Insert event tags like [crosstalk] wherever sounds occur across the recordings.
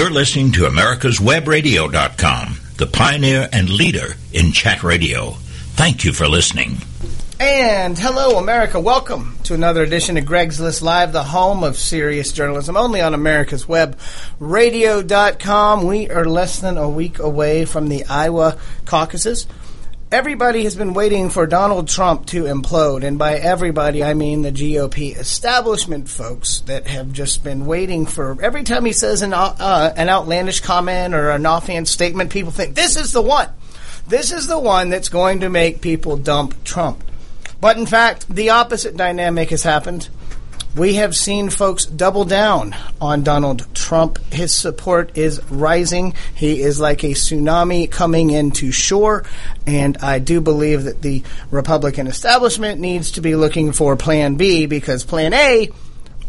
You're listening to America'sWebRadio.com, the pioneer and leader in chat radio. Thank you for listening. And hello, America. Welcome to another edition of Greg's List Live, the home of serious journalism, only on America's Web Radio.com. We are less than a week away from the Iowa caucuses. Everybody has been waiting for Donald Trump to implode, and by everybody, I mean the GOP establishment folks that have just been waiting for every time he says an, uh, an outlandish comment or an offhand statement, people think this is the one. This is the one that's going to make people dump Trump. But in fact, the opposite dynamic has happened. We have seen folks double down on Donald Trump. His support is rising. He is like a tsunami coming into shore. And I do believe that the Republican establishment needs to be looking for Plan B because Plan A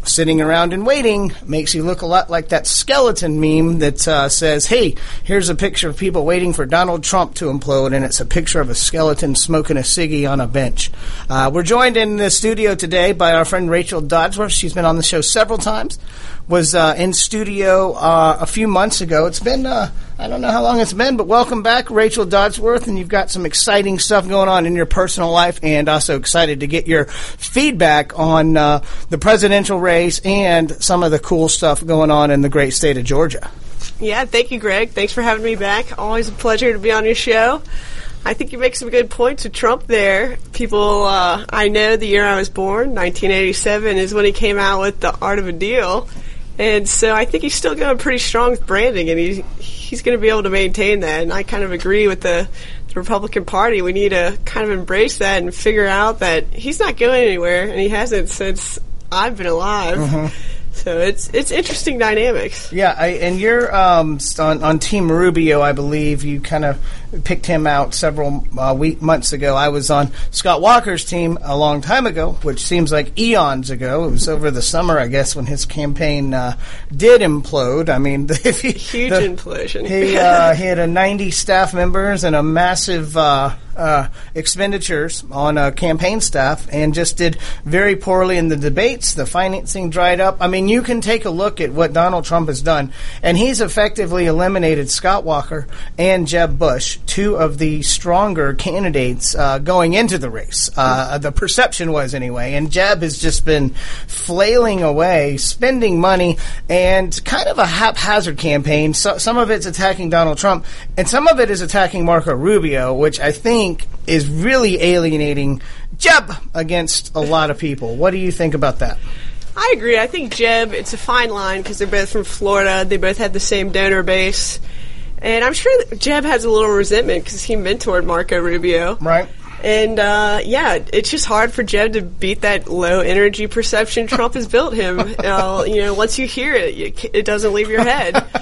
sitting around and waiting makes you look a lot like that skeleton meme that uh, says, "Hey, here's a picture of people waiting for Donald Trump to implode," and it's a picture of a skeleton smoking a ciggy on a bench. Uh, we're joined in the studio today by our friend Rachel Dodsworth. She's been on the show several times. Was uh, in studio uh, a few months ago. It's been uh, I don't know how long it's been, but welcome back, Rachel Dodsworth, and you've got some exciting stuff going on in your personal life, and also excited to get your feedback on uh, the presidential race and some of the cool stuff going on in the great state of Georgia. Yeah, thank you, Greg. Thanks for having me back. Always a pleasure to be on your show. I think you make some good points with Trump there. People, uh, I know the year I was born, 1987, is when he came out with the Art of a Deal. And so I think he's still going pretty strong with branding, and he's he's going to be able to maintain that. And I kind of agree with the, the Republican Party. We need to kind of embrace that and figure out that he's not going anywhere, and he hasn't since I've been alive. Mm-hmm. So it's it's interesting dynamics. Yeah, I, and you're um, on, on Team Rubio, I believe. You kind of picked him out several uh, week months ago. I was on Scott Walker's team a long time ago, which seems like eons ago. It was over the summer, I guess, when his campaign uh, did implode. I mean, [laughs] if he, Huge the- implosion. He uh, [laughs] he had a 90 staff members and a massive uh, uh, expenditures on uh, campaign staff, and just did very poorly in the debates. The financing dried up. I mean, you can take a look at what Donald Trump has done, and he's effectively eliminated Scott Walker and Jeb Bush, two of the stronger candidates uh, going into the race. Uh, the perception was anyway, and Jeb has just been flailing away, spending money, and kind of a haphazard campaign. So, some of it's attacking Donald Trump, and some of it is attacking Marco Rubio, which I think is really alienating Jeb against a lot of people. What do you think about that? I agree. I think Jeb, it's a fine line because they're both from Florida. They both had the same donor base. And I'm sure Jeb has a little resentment because he mentored Marco Rubio. Right. And uh, yeah, it's just hard for Jeb to beat that low energy perception [laughs] Trump has built him. Uh, you know, once you hear it, you, it doesn't leave your head. [laughs]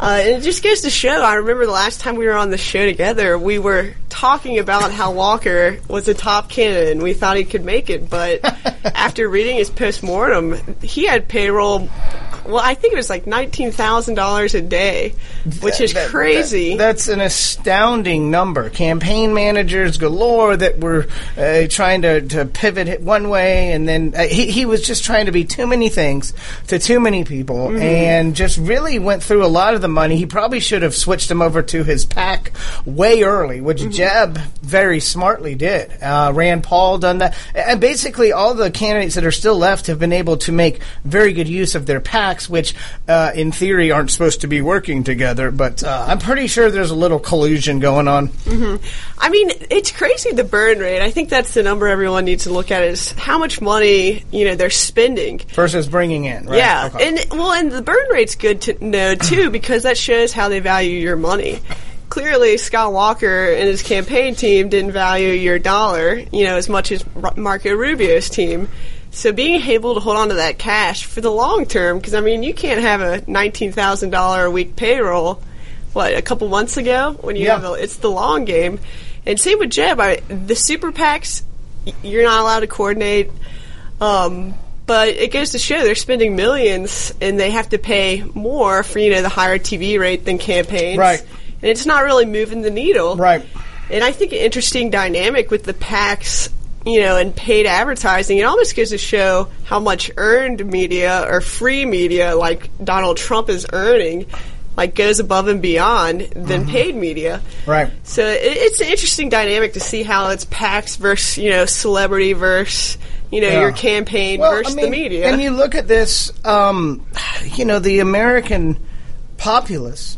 Uh, and it just goes to show. I remember the last time we were on the show together, we were talking about how Walker was a top candidate, and we thought he could make it. But [laughs] after reading his postmortem, he had payroll. Well, I think it was like nineteen thousand dollars a day, which is That- crazy. that- that's an astounding number. Campaign managers galore that were uh, trying to, to pivot it one way, and then uh, he, he was just trying to be too many things to too many people, and just really went through a lot of the money. He probably should have switched him over to his PAC way early, which Jeb very smartly did. Uh, Rand Paul done that, and basically all the candidates that are still left have been able to make very good use of their PACs, which uh, in theory aren't supposed to be working together. But uh, I'm pretty sure there's a little collusion going on. I mean, it's crazy the burn rate. I think that's the number everyone needs to look at is how much money you know they're spending. versus bringing in. Right? Yeah, Okay. and well, and the burn rate's good to know too because that shows how they value your money. Clearly, Scott Walker and his campaign team didn't value your dollar, you know, as much as Marco Rubio's team. So being able to hold on to that cash for the long term, because I mean, you can't have a nineteen thousand dollar a week payroll. What a couple months ago when you Yeah. have a, it's the long game, and same with Jeb. I, the super PACs, you're not allowed to coordinate. Um, but it goes to show they're spending millions and they have to pay more for you know the higher TV rate than campaigns. Right. And it's not really moving the needle. Right. And I think an interesting dynamic with the PACs, you know, and paid advertising, it almost goes to show how much earned media or free media like Donald Trump is earning like goes above and beyond than Mm-hmm. paid media. Right. So it, it's an interesting dynamic to see how it's PACs versus you know celebrity versus you know Yeah. your campaign Well, versus I mean, the media. And you look at this, um, you know, the American populace,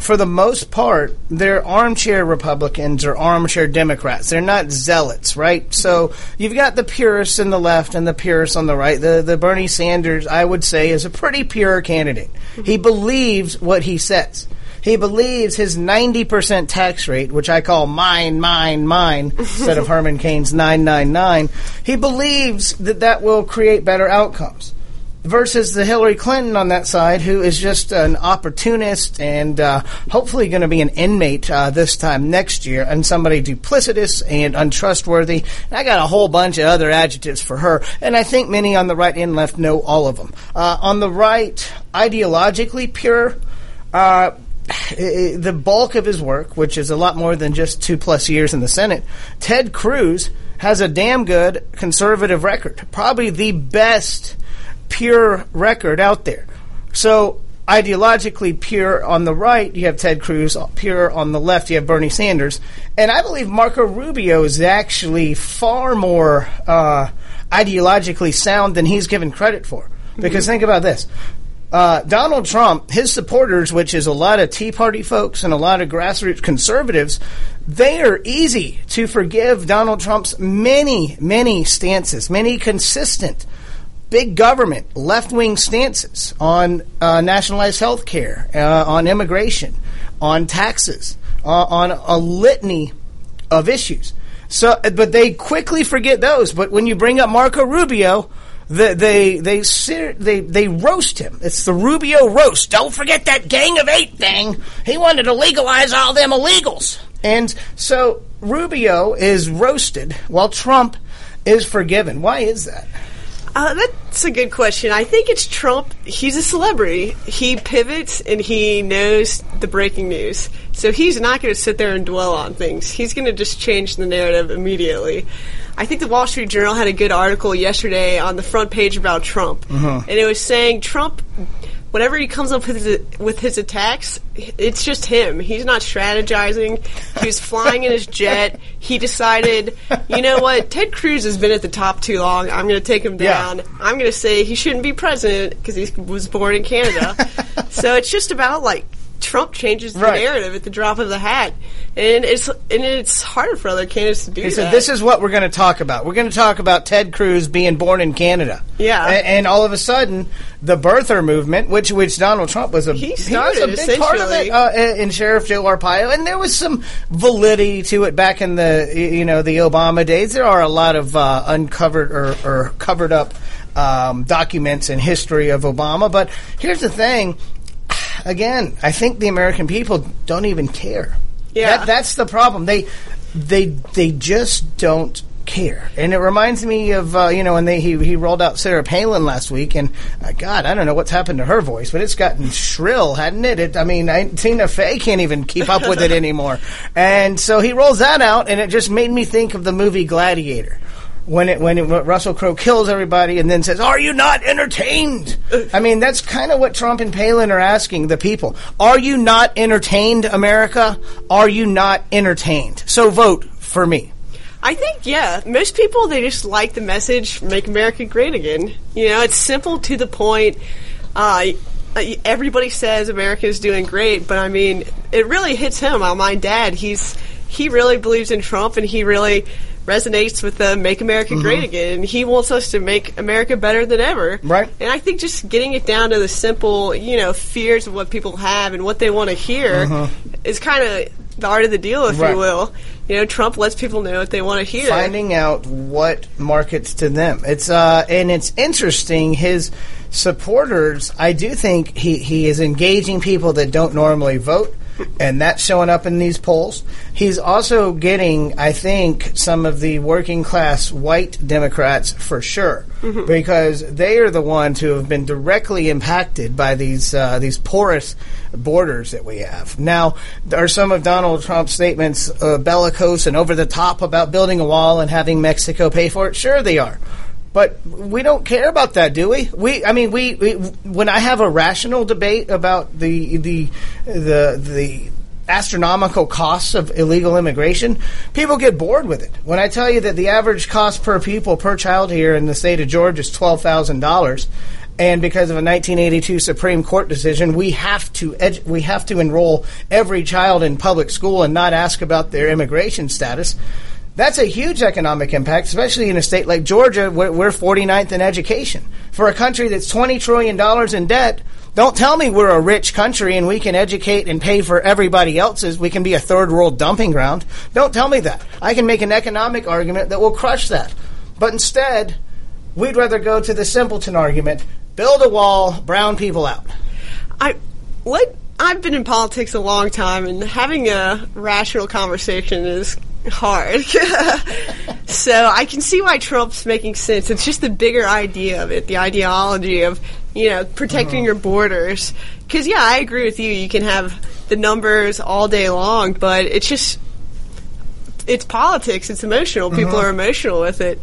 for the most part, they're armchair Republicans or armchair Democrats. They're not zealots, right? So you've got the purists on the left and the purists on the right. The the Bernie Sanders, I would say, is a pretty pure candidate. He believes what he says. He believes his 90% tax rate, which I call mine, mine, mine, [laughs] instead of Herman Cain's 999. He believes that that will create better outcomes versus the Hillary Clinton on that side, who is just an opportunist and uh, hopefully going to be an inmate uh, this time next year, and somebody duplicitous and untrustworthy. And I got a whole bunch of other adjectives for her, and I think many on the right and left know all of them. Uh, on the right, ideologically pure. Uh, the bulk of his work, which is a lot more than just two plus years in the Senate, Ted Cruz has a damn good conservative record. Probably the best pure record out there. So ideologically pure on the right, you have Ted Cruz. Pure on the left, you have Bernie Sanders. And I believe Marco Rubio is actually far more uh, ideologically sound than he's given credit for. Because think about this. Uh, Donald Trump, his supporters, which is a lot of Tea Party folks and a lot of grassroots conservatives, they are easy to forgive Donald Trump's many, many stances, many consistent big government, left wing stances on uh, nationalized health care, uh, on immigration, on taxes, uh, on a litany of issues. So, but they quickly forget those. But when you bring up Marco Rubio, the, they they ser- they they roast him. It's the Rubio roast. Don't forget that Gang of Eight thing. He wanted to legalize all them illegals, and so Rubio is roasted while Trump is forgiven. Why is that? Uh, that's a good question. I think it's Trump. He's a celebrity. He pivots and he knows the breaking news. So he's not going to sit there and dwell on things. He's going to just change the narrative immediately. I think the Wall Street Journal had a good article yesterday on the front page about Trump. And it was saying Trump, whenever he comes up with his, with his attacks, it's just him. He's not strategizing. He was flying in his jet. He decided, you know what, Ted Cruz has been at the top too long. I'm going to take him Yeah. down. I'm going to say he shouldn't be president because he was born in Canada. [laughs] so it's just about like Trump changes the Right. narrative at the drop of the hat, and it's and it's harder for other candidates to do He that. said, "This is what we're going to talk about. We're going to talk about Ted Cruz being born in Canada." Yeah. A- and, all of a sudden, the birther movement, which which Donald Trump was a He started, a big part of it essentially. uh, in Sheriff Joe Arpaio, and there was some validity to it back in the you know the Obama days. There are a lot of uh, uncovered or, or covered up um, documents and history of Obama, but here's the thing. Again, I think the American people don't even care. Yeah. That, that's the problem. They they they just don't care. And it reminds me of uh, you know when they he, he rolled out Sarah Palin last week, and uh, God, I don't know what's happened to her voice, but it's gotten shrill, hadn't it? it I mean, I, Tina Fey can't even keep up with it [laughs] anymore. And so he rolls that out, and it just made me think of the movie Gladiator. When it when it, Russell Crowe kills everybody and then says, "Are you not entertained?" I mean, that's kind of what Trump and Palin are asking the people. Are you not entertained, America? Are you not entertained? So vote for me. I think, yeah, most people they just like the message "Make America Great Again." You know, it's simple to the point. Uh, everybody says America is doing great, but I mean, it really hits him. My dad, he's he really believes in Trump, and he really resonates with the "Make America Great Again." And he wants us to make America better than ever. Right. And I think just getting it down to the simple, you know, fears of what people have and what they want to hear is kind of the art of the deal, if Right. you will. You know, Trump lets people know what they want to hear. finding out what markets to them. It's uh, and it's interesting. His supporters, I do think he he is engaging people that don't normally vote. And that's showing up in these polls. He's also getting, I think, some of the working class white Democrats for sure, because they are the ones who have been directly impacted by these uh, these porous borders that we have. Now, are some of Donald Trump's statements uh, bellicose and over the top about building a wall and having Mexico pay for it? Sure, they are. But we don't care about that, do we? We, I mean, we, we when I have a rational debate about the the the the astronomical costs of illegal immigration, people get bored with it. When I tell you that the average cost per people per child here in the state of Georgia is twelve thousand dollars, and because of a 1982 Supreme Court decision, we have to edu- we have to enroll every child in public school and not ask about their immigration status. That's a huge economic impact, especially in a state like Georgia, where we're 49th in education. For a country that's $20 trillion in debt, don't tell me we're a rich country and we can educate and pay for everybody else's. We can be a third world dumping ground. Don't tell me that. I can make an economic argument that will crush that. But instead, we'd rather go to the simpleton argument build a wall, brown people out. I what I've been in politics a long time, and having a rational conversation is hard. [laughs] so I can see why Trump's making sense. It's just the bigger idea of it, the ideology of you know protecting uh-huh. your borders. Because yeah, I agree with you. You can have the numbers all day long, but it's just it's politics. It's emotional. People uh-huh. are emotional with it,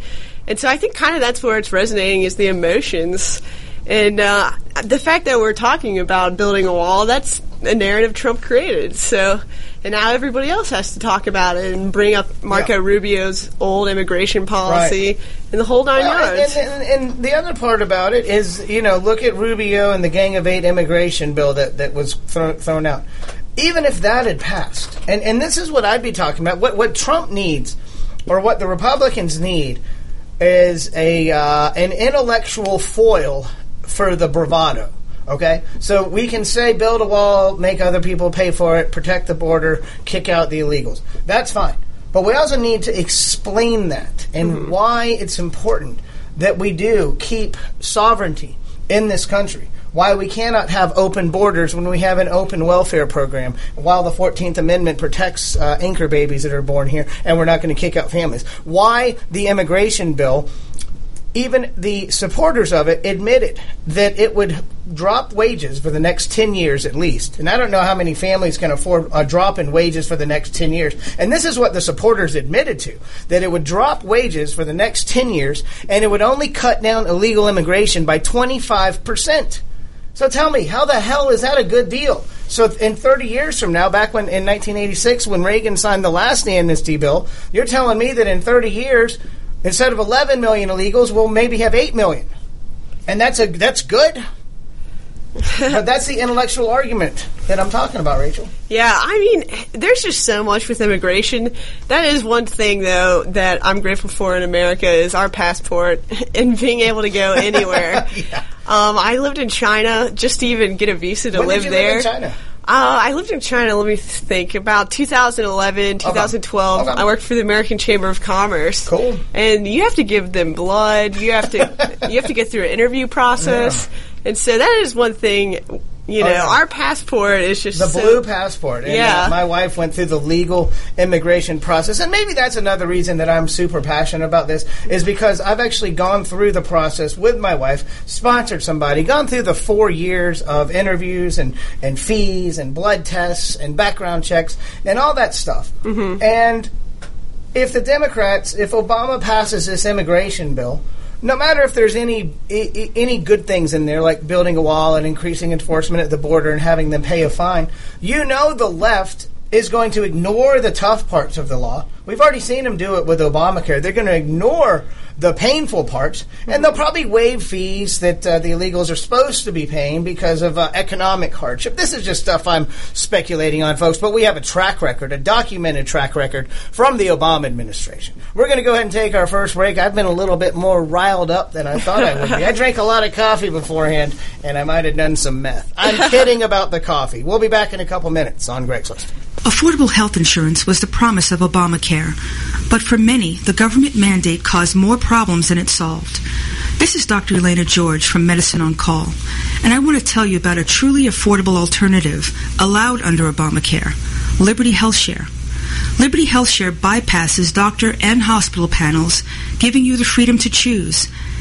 and so I think kind of that's where it's resonating is the emotions. And uh, the fact that we're talking about building a wall, that's a narrative Trump created. So and now everybody else has to talk about it and bring up Marco yeah. Rubio's old immigration policy right. and the whole nine well, yards. And, and, and, the other part about it is, you know, look at Rubio and the Gang of Eight immigration bill that, that was thro- thrown out. Even if that had passed, and, and this is what I'd be talking about, what, what Trump needs, or what the Republicans need, is a uh, an intellectual foil for the bravado. Okay? So we can say build a wall, make other people pay for it, protect the border, kick out the illegals. That's fine. But we also need to explain that and mm-hmm. why it's important that we do keep sovereignty in this country. Why we cannot have open borders when we have an open welfare program, while the 14th Amendment protects uh, anchor babies that are born here, and we're not going to kick out families. Why the immigration bill even the supporters of it admitted that it would drop wages for the next 10 years at least. And I don't know how many families can afford a drop in wages for the next 10 years. And this is what the supporters admitted to that it would drop wages for the next 10 years and it would only cut down illegal immigration by 25%. So tell me, how the hell is that a good deal? So in 30 years from now, back when in 1986 when Reagan signed the last amnesty bill, you're telling me that in 30 years Instead of 11 million illegals, we'll maybe have 8 million. And that's a that's good. but that's the intellectual argument that I'm talking about, Rachel. Yeah, I mean, there's just so much with immigration. That is one thing, though, that I'm grateful for in America is our passport [laughs] and being able to go anywhere. [laughs] yeah. um, I lived in China just to even get a visa to when live there. Live? Uh, I lived in China. Let me think. About 2011, 2012. Okay. Okay. I worked for the American Chamber of Commerce. Cool. And you have to give them blood. You have to [laughs] you have to get through an interview process. Yeah. And so that is one thing you know, oh, our passport is just the so blue passport. And yeah, my wife went through the legal immigration process, and maybe that's another reason that I'm super passionate about this is because I've actually gone through the process with my wife, sponsored somebody, gone through the four years of interviews and and fees and blood tests and background checks and all that stuff, mm-hmm. and. If the Democrats, if Obama passes this immigration bill, no matter if there's any any good things in there, like building a wall and increasing enforcement at the border and having them pay a fine, you know the left is going to ignore the tough parts of the law. We've already seen them do it with Obamacare. They're going to ignore the painful parts, and they'll probably waive fees that uh, the illegals are supposed to be paying because of uh, economic hardship. This is just stuff I'm speculating on, folks, but we have a track record, a documented track record from the Obama administration. We're going to go ahead and take our first break. I've been a little bit more riled up than I thought I would be. I drank a lot of coffee beforehand, and I might have done some meth. I'm [laughs] kidding about the coffee. We'll be back in a couple minutes on Greg's List. Affordable health insurance was the promise of Obamacare, but for many, the government mandate caused more problems than it solved. This is Dr. Elena George from Medicine on Call, and I want to tell you about a truly affordable alternative allowed under Obamacare, Liberty HealthShare. Liberty HealthShare bypasses doctor and hospital panels, giving you the freedom to choose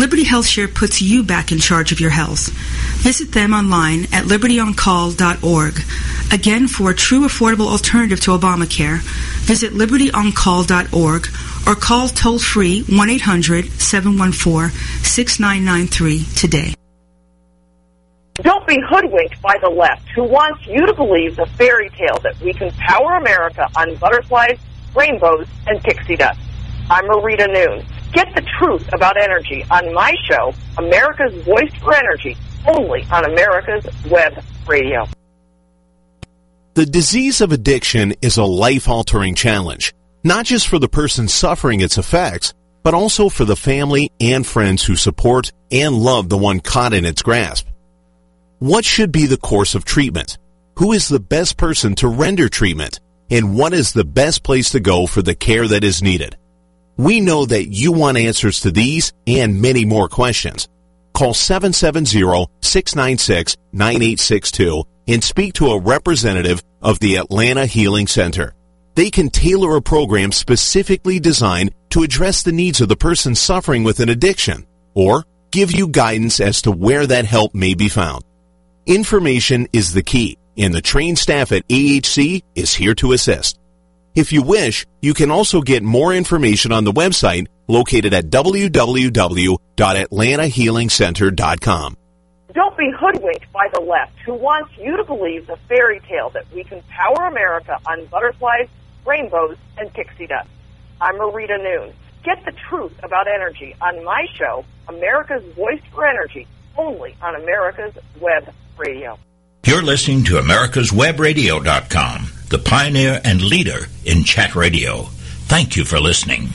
Liberty HealthShare puts you back in charge of your health. Visit them online at libertyoncall.org. Again, for a true affordable alternative to Obamacare, visit libertyoncall.org or call toll free 1 800 714 6993 today. Don't be hoodwinked by the left who wants you to believe the fairy tale that we can power America on butterflies, rainbows, and pixie dust. I'm Marita Noon. Get the truth about energy on my show, America's Voice for Energy, only on America's Web Radio. The disease of addiction is a life-altering challenge, not just for the person suffering its effects, but also for the family and friends who support and love the one caught in its grasp. What should be the course of treatment? Who is the best person to render treatment? And what is the best place to go for the care that is needed? We know that you want answers to these and many more questions. Call 770-696-9862 and speak to a representative of the Atlanta Healing Center. They can tailor a program specifically designed to address the needs of the person suffering with an addiction or give you guidance as to where that help may be found. Information is the key and the trained staff at AHC is here to assist. If you wish, you can also get more information on the website located at www.atlantahealingcenter.com. Don't be hoodwinked by the left who wants you to believe the fairy tale that we can power America on butterflies, rainbows, and pixie dust. I'm Marita Noon. Get the truth about energy on my show, America's Voice for Energy, only on America's Web Radio. You're listening to americaswebradio.com, the pioneer and leader in chat radio. Thank you for listening.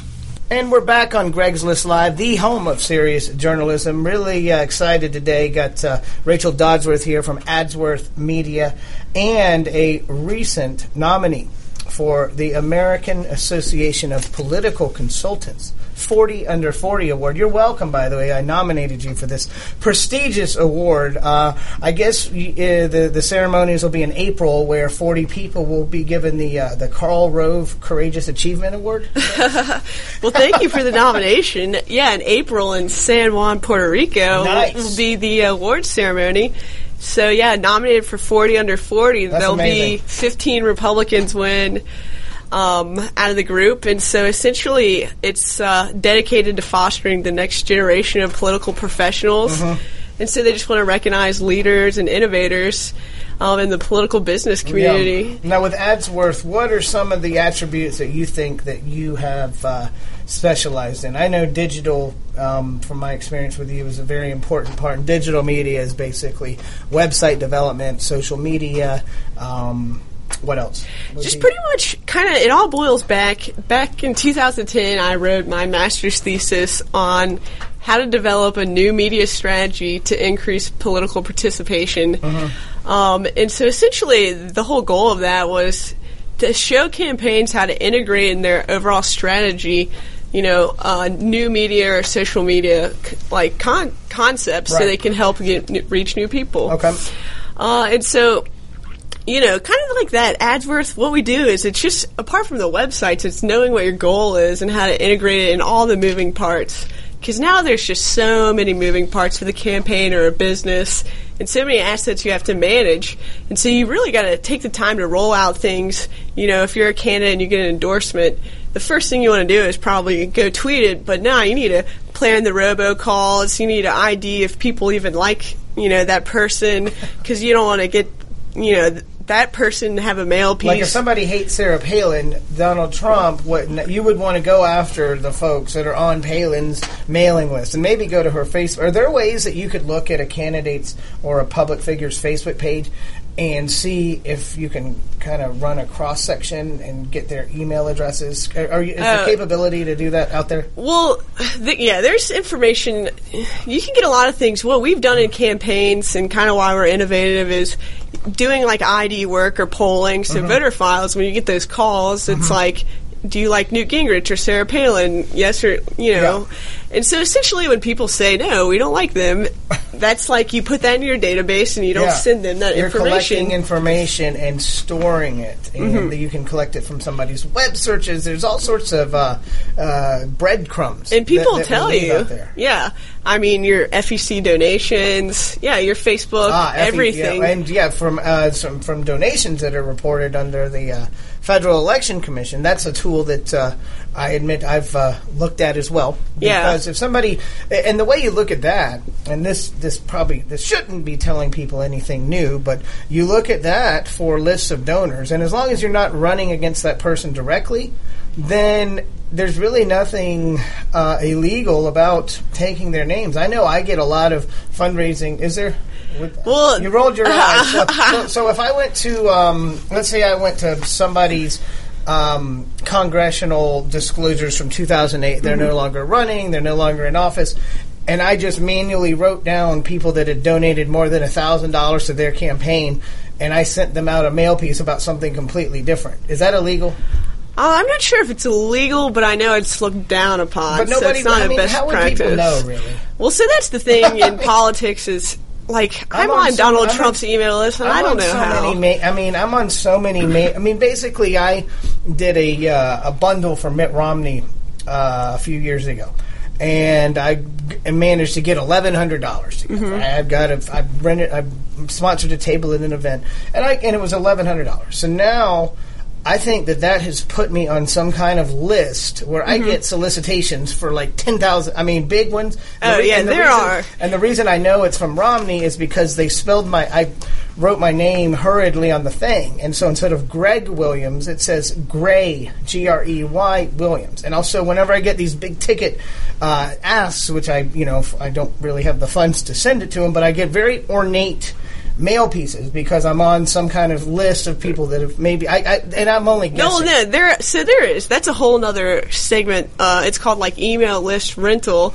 And we're back on Greg's List Live, the home of serious journalism. Really uh, excited today. Got uh, Rachel Dodsworth here from Adsworth Media and a recent nominee for the American Association of Political Consultants 40 Under 40 Award. You're welcome, by the way. I nominated you for this prestigious award. Uh, I guess uh, the the ceremonies will be in April, where 40 people will be given the uh, the Karl Rove Courageous Achievement Award. [laughs] well, thank you for the nomination. Yeah, in April in San Juan, Puerto Rico, nice. will be the award ceremony. So yeah, nominated for 40 under 40. That's There'll amazing. be 15 Republicans win um, out of the group, and so essentially it's uh, dedicated to fostering the next generation of political professionals. Uh-huh. And so they just want to recognize leaders and innovators um, in the political business community. Yeah. Now, with Adsworth, what are some of the attributes that you think that you have uh, specialized in? I know digital, um, from my experience with you, is a very important part. And digital media is basically website development, social media. Um, what else? What Just pretty much kind of it all boils back back in 2010 I wrote my master's thesis on how to develop a new media strategy to increase political participation. Um, and so essentially the whole goal of that was to show campaigns how to integrate in their overall strategy you know, uh, new media or social media c- like con- concepts so they can help get, n- reach new people. Okay. Uh, and so, you know, kind of like that, Adsworth, what we do is it's just, apart from the websites, it's knowing what your goal is and how to integrate it in all the moving parts. Because now there's just so many moving parts for the campaign or a business and so many assets you have to manage. And so you really got to take the time to roll out things. You know, if you're a candidate and you get an endorsement, the first thing you want to do is probably go tweet it, but now you need to plan the robocalls. You need to ID if people even like, you know, that person because you don't want to get, you know, that person have a mail piece. Like if somebody hates Sarah Palin, Donald Trump, what you would want to go after the folks that are on Palin's mailing list, and maybe go to her Facebook. Are there ways that you could look at a candidate's or a public figure's Facebook page and see if you can kind of run a cross section and get their email addresses? Are, are you, is the Uh, capability to do that out there? Well, th- yeah, there's information. You can get a lot of things. What we've done in campaigns and kind of why we're innovative is doing like ID work or polling. So Mm-hmm. voter files, when you get those calls, it's like, do you like Newt Gingrich or Sarah Palin? Yes or, you know. And so essentially when people say, no, we don't like them, [laughs] that's like you put that in your database and you don't Yeah. send them that You're information. collecting information and storing it, and Mm-hmm. you can collect it from somebody's web searches. There's all sorts of uh, uh, breadcrumbs, and people that, that tell you, out there. yeah. I mean, your FEC donations, yeah, your Facebook, Ah, FE everything. yeah, and yeah, from uh, some, from donations that are reported under the uh, Federal Election Commission. That's a tool that uh, I admit I've uh, looked at as well. Yeah. Because if somebody, and the way you look at that, and this this probably this shouldn't be telling people anything new, but you look at that for lists of donors, and as long as you're not running against that person directly, then there's really nothing uh, illegal about taking their names. I know I get a lot of fundraising. Is there? Well- you rolled your [laughs] eyes. So, so, so if I went to, um, let's say I went to somebody's um, congressional disclosures from 2008, they're no longer running, they're no longer in office, and I just manually wrote down people that had donated more than $1,000 to their campaign, and I sent them out a mail piece about something completely different. Is that illegal? Uh, I'm not sure if it's illegal, but I know it's looked down upon. But so nobody, it's not I a mean, best how would practice. people know, really? Well, so that's the thing in [laughs] politics is like I'm, I'm on on, so- Donald on- Trump's email list, and I'm I don't on know so how. Many ma- I mean, I'm on so many. Ma- I mean, basically, I did a uh, a bundle for Mitt Romney uh, a few years ago, and I g- managed to get eleven hundred dollars. Mm-hmm. I've got a, I rented, I sponsored a table at an event, and I and it was eleven hundred dollars. So now. I think that that has put me on some kind of list where I Mm-hmm. get solicitations for like ten thousand. I mean, big ones. Oh, yeah, and the there reason- are. and the reason I know it's from Romney is because they spelled my I wrote my name hurriedly on the thing, and so instead of Greg Williams, it says Gray G R E Y Williams. And also, whenever I get these big ticket uh, asks, which I you know I don't really have the funds to send it to them, but I get very ornate mail pieces because I'm on some kind of list of people that have maybe I, I and I'm only No, guessing. no, there. So there is. That's a whole nother segment. Uh, it's called like email list rental,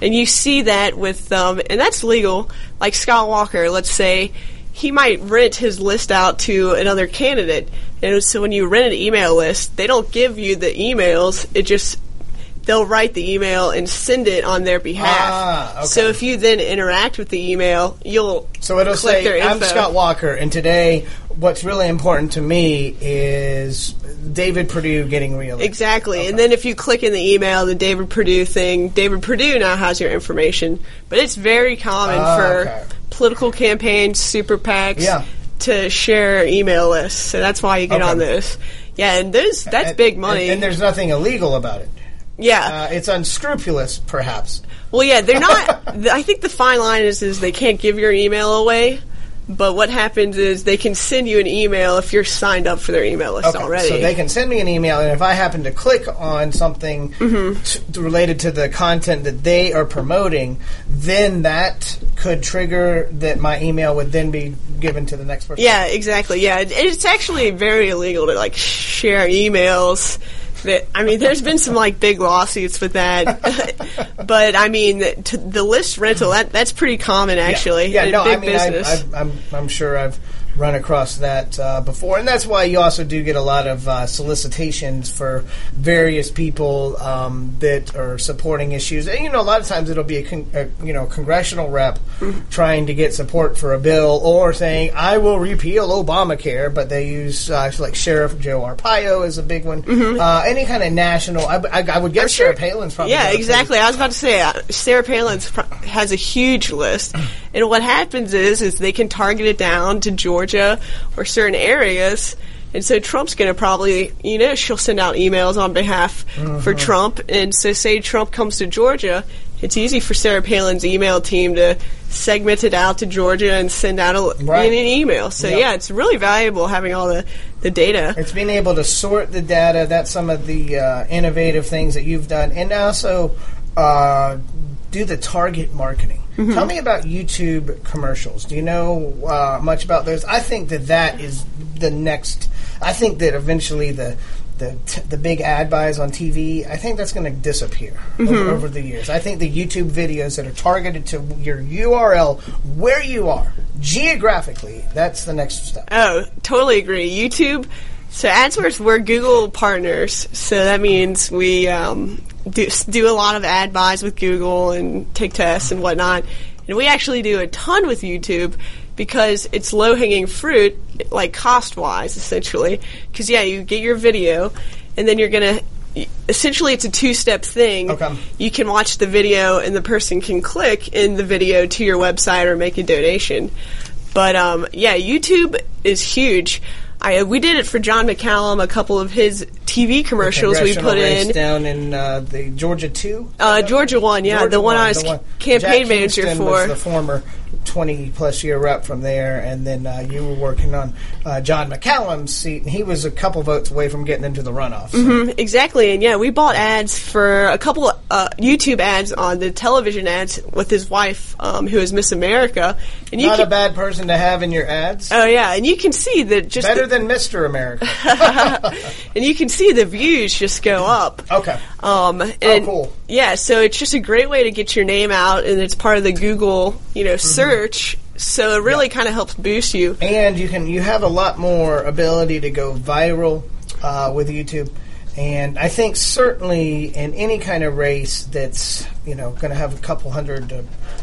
and you see that with um, and that's legal. Like Scott Walker, let's say he might rent his list out to another candidate, and so when you rent an email list, they don't give you the emails. It just they'll write the email and send it on their behalf. Ah, okay. So if you then interact with the email, you'll So it'll say, I'm info. Scott Walker, and today what's really important to me is David Perdue getting reelected. Exactly. And then if you click in the email, the David Perdue thing, David Perdue now has your information. But it's very common Ah, for okay. political campaigns, super PACs, Yeah. to share email lists. So that's why you get Okay. on this. Yeah, and those that's big money. And, and there's nothing illegal about it. Yeah. Uh, it's unscrupulous, perhaps. well, yeah, they're not. [laughs] th- I think the fine line is is they can't give your email away. But what happens is they can send you an email if you're signed up for their email list Okay, already. so they can send me an email, and if I happen to click on something Mm-hmm. t- related to the content that they are promoting, then that could trigger that my email would then be given to the next person. Yeah, exactly. Yeah, It- it's actually very illegal to like share emails. That I mean, there's been some like big lawsuits with that, [laughs] but I mean, the list rental that that's pretty common actually. Yeah, in no, big I mean, I, business. I, I'm, I'm sure I've run across that uh, before, and that's why you also do get a lot of uh, solicitations for various people um, that are supporting issues. And you know, a lot of times it'll be a, con- a you know congressional rep trying to get support for a bill, or saying I will repeal Obamacare, but they use uh, like Sheriff Joe Arpaio is a big one. Uh, any kind of national, I, I, I would guess Sarah Palin's probably yeah, exactly. I was about to say uh, Sarah Palin's pro- has a huge list, and what happens is is they can target it down to Georgia or certain areas. And so Trump's going to probably, you know, she'll send out emails on behalf for Trump. And so, say Trump comes to Georgia, it's easy for Sarah Palin's email team to segment it out to Georgia and send out a, Right. in an email. So, Yep. yeah, it's really valuable having all the, the data. It's being able to sort the data. That's some of the uh, innovative things that you've done, and also uh, do the target marketing. Mm-hmm. Tell me about YouTube commercials. Do you know uh, much about those? I think that that is the next. I think that eventually the the t- the big ad buys on TV. I think that's going to disappear Mm-hmm. over, over the years. I think the YouTube videos that are targeted to your URL, where you are geographically, that's the next step. Oh, totally agree. YouTube. So Adsworth, we're Google partners. So that means we um, do, do a lot of ad buys with Google and take tests and whatnot. And we actually do a ton with YouTube because it's low hanging fruit, like cost wise, essentially. Because, yeah, you get your video, and then you're going to essentially it's a two step thing. Okay. You can watch the video and the person can click in the video to your website or make a donation. But um, yeah, YouTube is huge. I we did it for John McCallum, a couple of his TV commercials we put in. down in uh, the Georgia two. Uh, Georgia one, yeah, Georgia the one I one, was one- campaign Jack manager Kingston for. Was the former twenty plus year rep from there, and then uh, you were working on uh, John McCallum's seat, and he was a couple votes away from getting into the runoff. So. Mhm, exactly, and yeah, we bought ads for a couple uh, YouTube ads on the television ads with his wife, um, who is Miss America, and you Not can, a bad person to have in your ads. oh yeah, and you can see that just Better the- than Mister America. [laughs] and you can see the views just go up. Okay. Um, and Oh, cool. Yeah, so it's just a great way to get your name out, and it's part of the Google, you know, search. So it really kind of helps boost you. and you can you have a lot more ability to go viral uh, with YouTube. And I think certainly in any kind of race that's you know going to have a couple hundred to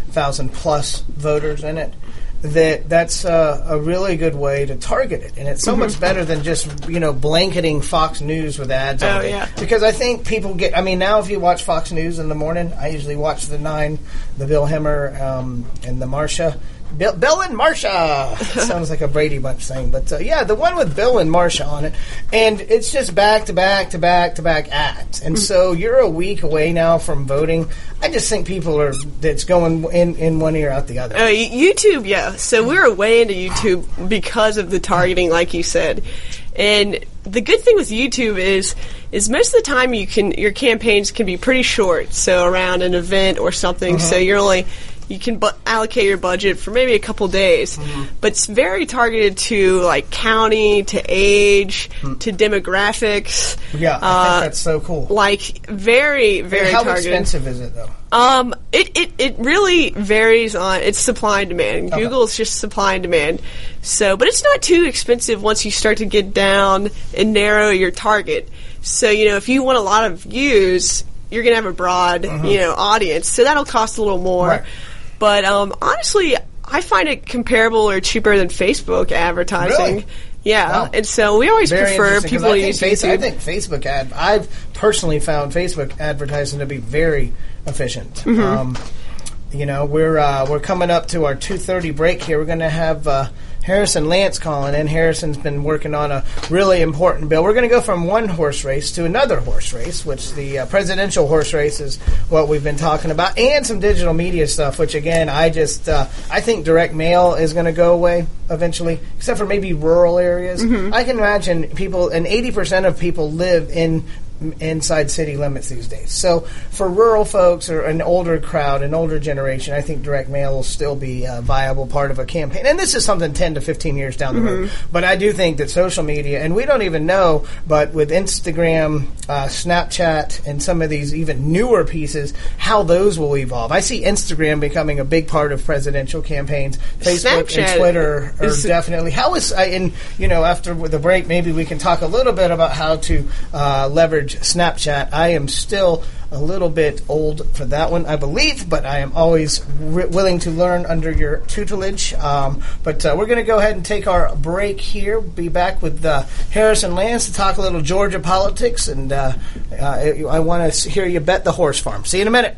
thousand plus voters in it, that that's uh, a really good way to target it. And it's so much better than just you know blanketing Fox News with ads. all Oh, day. yeah. Because I think people get. I mean, now if you watch Fox News in the morning, I usually watch the nine, the Bill Hemmer, um, and the Marsha. Bill, Bill and Marsha [laughs] sounds like a Brady Bunch thing, but uh, yeah, the one with Bill and Marsha on it, and it's just back to back to back to back ads, and so you're a week away now from voting. I just think people are that's going in in one ear out the other. Uh, YouTube, yeah. So we're way into YouTube because of the targeting, like you said. And the good thing with YouTube is, is most of the time you can your campaigns can be pretty short. So around an event or something. So you're only you can bu- allocate your budget for maybe a couple days, but it's very targeted to like county, to age, to demographics. yeah, I uh, think that's so cool. Like very, very How targeted. expensive is it though? Um, it, it, it really varies on it's supply and demand. Okay. Google is just supply and demand. So, but it's not too expensive once you start to get down and narrow your target. So, you know, if you want a lot of views, you're going to have a broad, you know, audience. So that'll cost a little more. Right. But um, honestly, I find it comparable or cheaper than Facebook advertising. Really? Yeah, Wow. and so we always Very prefer people to use think Face- I think Facebook ad. I've personally found Facebook advertising to be very efficient. Mm-hmm. Um, you know, we're uh, we're coming up to our two thirty break here. We're going to have. Uh, Harrison Lance calling in. Harrison's been working on a really important bill. We're going to go from one horse race to another horse race, which the uh, presidential horse race is what we've been talking about, and some digital media stuff. Which again, I just uh, I think direct mail is going to go away eventually, except for maybe rural areas. I can imagine people, and eighty percent of people live in inside city limits these days. So for rural folks or an older crowd, an older generation, I think direct mail will still be a viable part of a campaign. And this is something 10 to 15 years down the road. But I do think that social media, and we don't even know, but with Instagram, uh, Snapchat, and some of these even newer pieces, how those will evolve. I see Instagram becoming a big part of presidential campaigns. Facebook Snapchat and Twitter are definitely. How is, I, and you know, after the break, maybe we can talk a little bit about how to uh, leverage Snapchat. I am still a little bit old for that one, I believe, but I am always ri willing to learn under your tutelage. Um, but uh, we're going to go ahead and take our break here. Be back with uh, Harrison Lance to talk a little Georgia politics, and uh, uh, I want to hear you bet the horse farm. See you in a minute.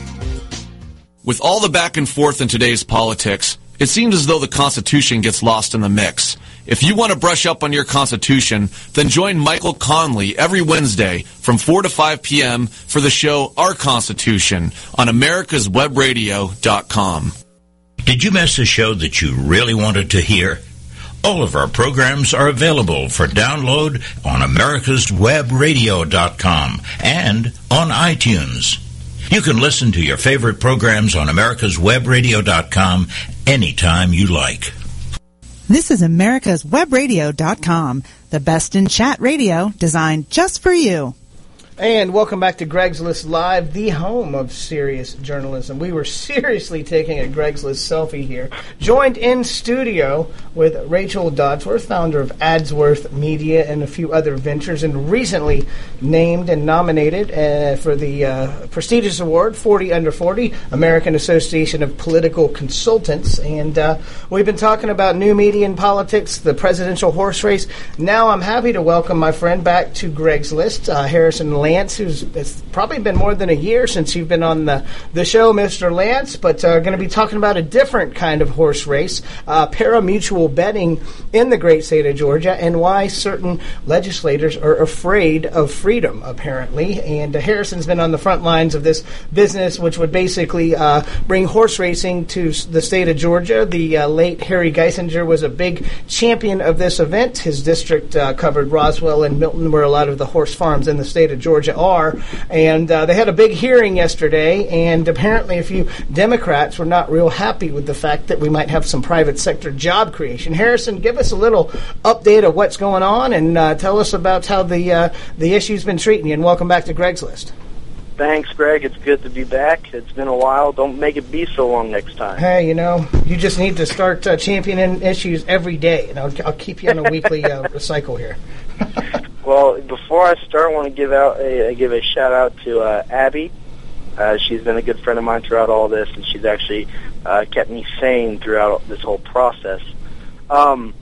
With all the back and forth in today's politics, it seems as though the Constitution gets lost in the mix. If you want to brush up on your Constitution, then join Michael Conley every Wednesday from 4 to 5 p.m. for the show Our Constitution on americaswebradio.com. Did you miss a show that you really wanted to hear? All of our programs are available for download on americaswebradio.com and on iTunes. You can listen to your favorite programs on americaswebradio.com anytime you like. This is americaswebradio.com, the best in chat radio designed just for you. And welcome back to Greg's List Live, the home of serious journalism. We were [laughs] seriously taking a Greg's List selfie here. Joined in studio with Rachel Dodsworth, founder of Adsworth Media and a few other ventures, and recently named and nominated uh, for the uh, prestigious award 40 Under 40, American Association of Political Consultants. And uh, we've been talking about new media and politics, the presidential horse race. Now I'm happy to welcome my friend back to Greg's List, uh, Harrison Lane. Lance, who's it's probably been more than a year since you've been on the, the show, Mr. Lance, but uh, going to be talking about a different kind of horse race, uh, pari-mutuel betting in the great state of Georgia, and why certain legislators are afraid of freedom, apparently. And uh, Harrison's been on the front lines of this business, which would basically uh, bring horse racing to the state of Georgia. The uh, late Harry Geisinger was a big champion of this event. His district uh, covered Roswell and Milton, where a lot of the horse farms in the state of Georgia Georgia are. And uh, they had a big hearing yesterday, and apparently a few Democrats were not real happy with the fact that we might have some private sector job creation. Harrison, give us a little update of what's going on, and uh, tell us about how the uh, the issue's been treating you. And welcome back to Greg's List. Thanks, Greg. It's good to be back. It's been a while. Don't make it be so long next time. Hey, you know, you just need to start uh, championing issues every day, and I'll, I'll keep you on a weekly uh, [laughs] cycle here. [laughs] well, before I start, I want to give out a, give a shout out to uh, Abby. Uh, she's been a good friend of mine throughout all this, and she's actually uh, kept me sane throughout this whole process. Um,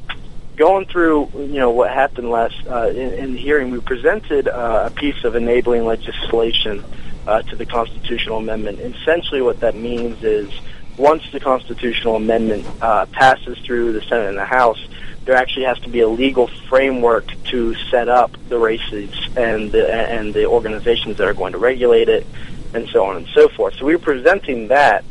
going through, you know, what happened last uh, in, in the hearing, we presented uh, a piece of enabling legislation uh, to the constitutional amendment. essentially, what that means is once the constitutional amendment uh, passes through the Senate and the House, there actually has to be a legal framework to set up the races and the, and the organizations that are going to regulate it, and so on and so forth. So we were presenting that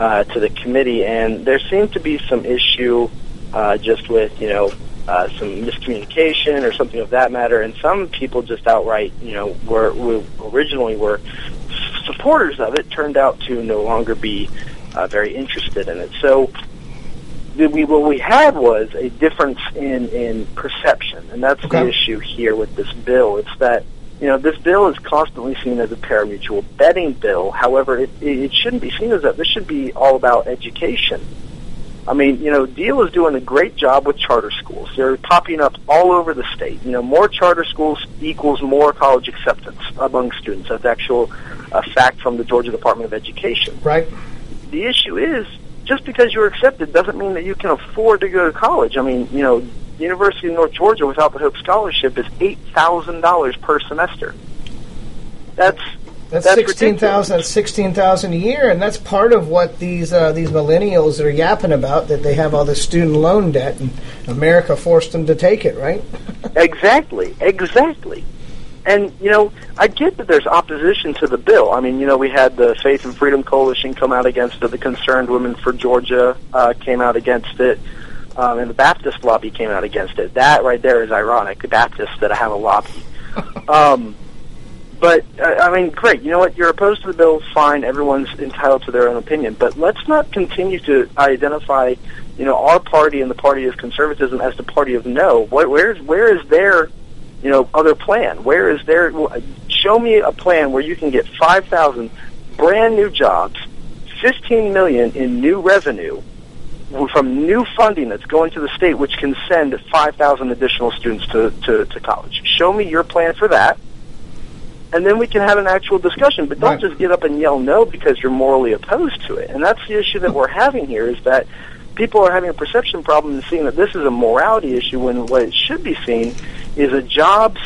uh, to the committee, and there seemed to be some issue uh, just with you know uh, some miscommunication or something of that matter, and some people just outright you know were, were originally were supporters of it turned out to no longer be uh, very interested in it. So we, what we had was a difference in, in perception, and that's okay. the issue here with this bill. It's that you know this bill is constantly seen as a pari-mutuel betting bill. However, it, it shouldn't be seen as that. This should be all about education. I mean, you know, Deal is doing a great job with charter schools. They're popping up all over the state. You know, more charter schools equals more college acceptance among students. That's actual a fact from the Georgia Department of Education. Right. The issue is just because you're accepted doesn't mean that you can afford to go to college. I mean, you know, the University of North Georgia without the Hope Scholarship is eight thousand dollars per semester. That's that's, that's sixteen thousand. That's sixteen thousand a year, and that's part of what these uh, these millennials are yapping about. That they have all this student loan debt, and America forced them to take it, right? [laughs] exactly, exactly. And you know, I get that there's opposition to the bill. I mean, you know, we had the Faith and Freedom Coalition come out against it. The Concerned Women for Georgia uh, came out against it, um, and the Baptist lobby came out against it. That right there is ironic. The Baptists that have a lobby. [laughs] um, but uh, I mean, great. You know what? You're opposed to the bill. Fine. Everyone's entitled to their own opinion. But let's not continue to identify, you know, our party and the party of conservatism as the party of no. Where, where's where is their you know, other plan? Where is there? Show me a plan where you can get 5,000 brand new jobs, 15 million in new revenue from new funding that's going to the state, which can send 5,000 additional students to, to, to college. Show me your plan for that. and then we can have an actual discussion. But don't Right. just get up and yell no because you're morally opposed to it. And that's the issue that we're having here is that people are having a perception problem and seeing that this is a morality issue when what it should be seen is a jobs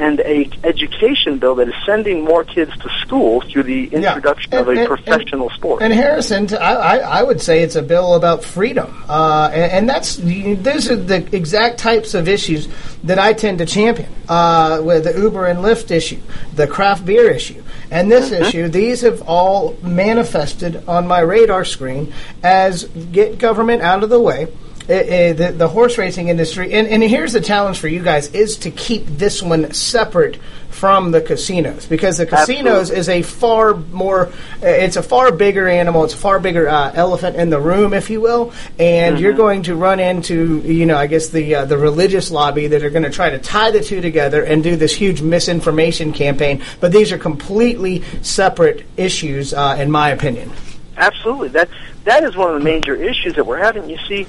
and a education bill that is sending more kids to school through the introduction of a And- and- professional sport. And Harrison, I would say it's a bill about freedom, uh, and, and that's those are the exact types of issues that I tend to champion. Uh, with the Uber and Lyft issue, the craft beer issue, and this Mm-hmm. issue, these have all manifested on my radar screen as get government out of the way. Uh, uh, the, the horse racing industry, and, and here's the challenge for you guys, is to keep this one separate from the casinos because the casinos Absolutely. is a far more, uh, it's a far bigger animal, it's a far bigger uh, elephant in the room, if you will, and you're going to run into, you know, I guess the uh, the religious lobby that are going to try to tie the two together and do this huge misinformation campaign. But these are completely separate issues, uh, in my opinion. Absolutely, that that is one of the major issues that we're having. You see,